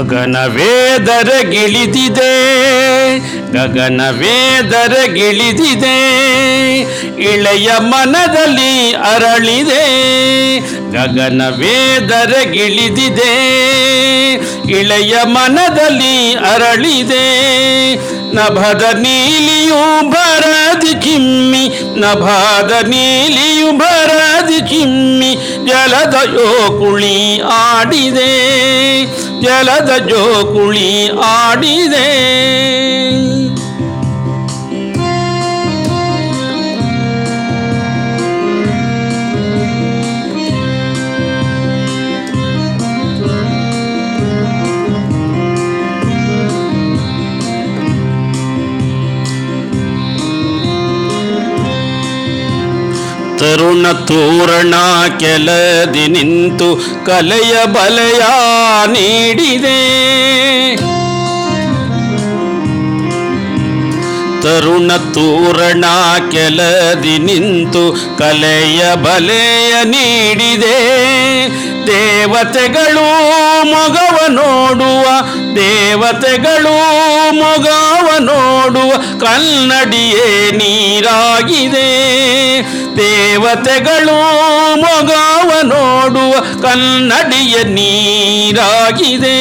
ಗಗನವೇದರಗಿಳಿದಿದೆ ಗಗನವೇದರಗಿಳಿದಿದೆ ಇಳೆಯ ಮನದಲ್ಲಿ ಅರಳಿದೆ ಗಗನವೇದರಗಿಳಿದಿದೆ ಇಳೆಯ ಮನದಲ್ಲಿ ಅರಳಿದೆ, ನಭದ ನೀಲಿಯು ಬರದಿ ಕಿಮ್ಮಿ, ನಭದ ನೀಲಿಯು ಬರದಿ ಕಿಮ್ಮಿ ಜಲದ ಕುಳಿ ಆಡಿದೆ. ಜಲದ ಜೋಕುಳಿ ಆಡಿದೆ. ತರುಣ ತೋರಣ ಕೆಲದಿ ನಿಂತು ಕಲೆಯ ಬಲೆಯ ನೀಡಿದೆ. ತರುಣ ತೋರಣ ಕೆಲದಿ ನಿಂತು ಕಲೆಯ ಬಲೆಯ ನೀಡಿದೆ. ದೇವತೆಗಳು ಮೊಗವ ನೋಡುವ, ದೇವತೆಗಳು ಮೊಗವ ನೋಡುವ ಕನ್ನಡಿಯೇ ನೀರಾಗಿದೆ. ದೇವತೆಗಳು ಮೊಗವ ನೋಡುವ ಕನ್ನಡಿಯ ನೀರಾಗಿದೆ.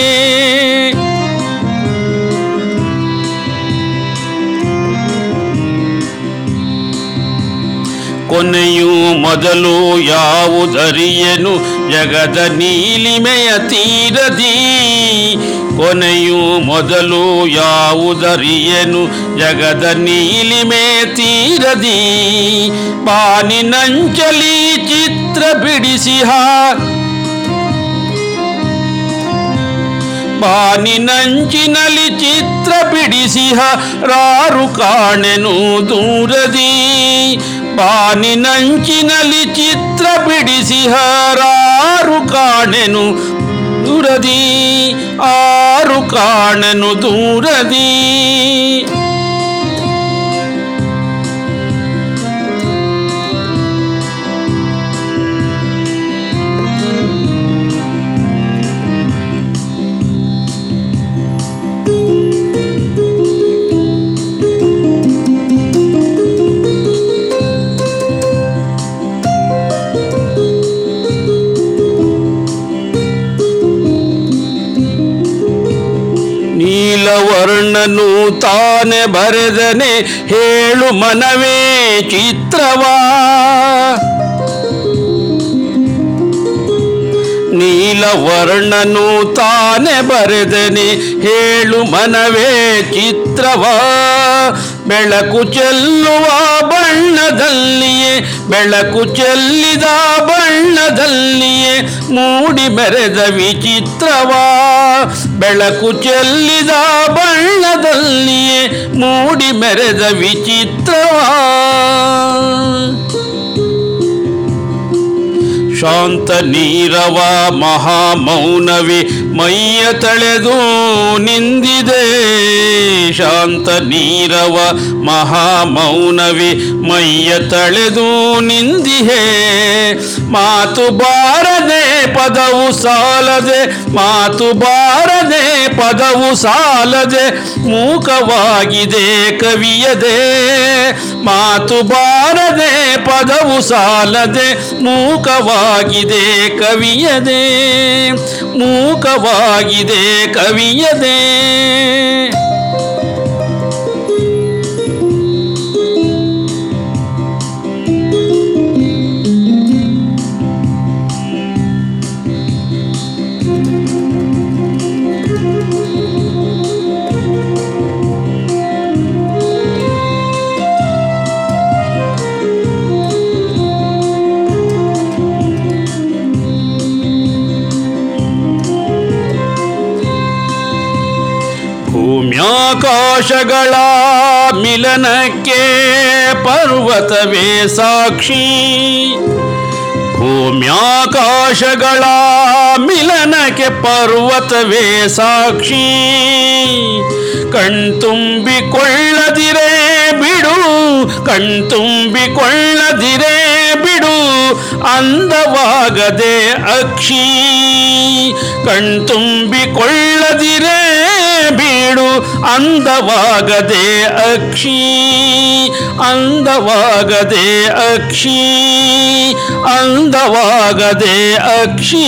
ಕೊನೆಯು ಮೊದಲು ಯಾವುದರಿಯನು ಜಗದ ನೀಲಿಮೆಯ ತೀರದಿ, ಕೊನೆಯು ಮೊದಲು ಯಾವುದರಿಯನು? ಜಗದ ನೀಲಿಮೆ ತೀರದಿ ಪಾನಿನಂಚಲಿ ಚಿತ್ರ ಬಿಡಿಸಿಹ ಬಾನಿನಂಚಿನಲ್ಲಿ ಚಿತ್ರ ಬಿಡಿಸಿಹ ರಾರು ಕಾಣೆನು ದೂರದಿ ಬಾನಿನಂಚಿನಲ್ಲಿ ಚಿತ್ರ ಬಿಡಿಸಿ ಹರಾರು ಕಾಣೆನು ದೂರದಿ ಆರು ಕಾಣೆನು ದೂರದಿ. ನೀಲವರ್ಣನು ತಾನೆ ಬರೆದನೆ, ಹೇಳು ಮನವೇ ಚಿತ್ರವಾ. ನೀಲವರ್ಣನು ತಾನೆ ಬರೆದನೆ, ಹೇಳು ಮನವೇ ಚಿತ್ರವಾ. ಬೆಳಕು ಚೆಲ್ಲುವ ಬಣ್ಣದಲ್ಲಿಯೇ, ಬೆಳಕು ಚೆಲ್ಲಿದ ಬಣ್ಣದಲ್ಲಿಯೇ ಮೂಡಿ ಬೆರೆದ ವಿಚಿತ್ರವಾ. ಬೆಳಕು ಚೆಲ್ಲಿದ ಬಣ್ಣದಲ್ಲಿಯೇ ಮೂಡಿ ಮೆರೆದ ವಿಚಿತ್ರವಾ. ಶಾಂತ ನೀರವ ಮಹಾಮೌನವಿ, ಮೈಯ ತಳೆದು ನಿಂದಿದೆ. ಶಾಂತ ನೀರವ ಮಹಾಮೌನವಿ ಮೈಯ ತಳೆದು ನಿಂದಿಹೆ. ಮಾತು ಬಾರದೆ ಪದವು ಸಾಲದೆ, ಮಾತು ಬಾರದೆ ಪದವು ಸಾಲದೆ, ಮೂಕವಾಗಿದೆ ಕವಿಯದೆ. ಮಾತು ಬಾರದೆ ಪದವು ಸಾಲದೆ, ಮೂಕವಾಗಿದೆ ಕವಿಯದೆ. ಮೂಕವಾಗಿದೆ ಕವಿಯದೆ. ಭೂಮ್ಯಾಕಾಶಗಳ ಮಿಲನಕ್ಕೆ ಪರ್ವತವೇ ಸಾಕ್ಷಿ. ಭೂಮ್ಯಾಕಾಶಗಳ ಮಿಲನಕ್ಕೆ ಪರ್ವತವೇ ಸಾಕ್ಷಿ. ಕಣ್ತುಂಬಿಕೊಳ್ಳದಿರೇ ಬಿಡು ಕಣ್ತುಂಬಿಕೊಳ್ಳದಿರೇ ಬಿಡು, ಅಂದವಾಗದೆ ಅಕ್ಷಿ. ಕಣ್ತುಂಬಿಕೊಳ್ಳದಿರೇ ಬೀಡು ಅಂದವಾಗದೆ ಅಕ್ಷಿ ಅಂದವಾಗದೆ ಅಕ್ಷಿ ಅಂದವಾಗದೆ ಅಕ್ಷಿ.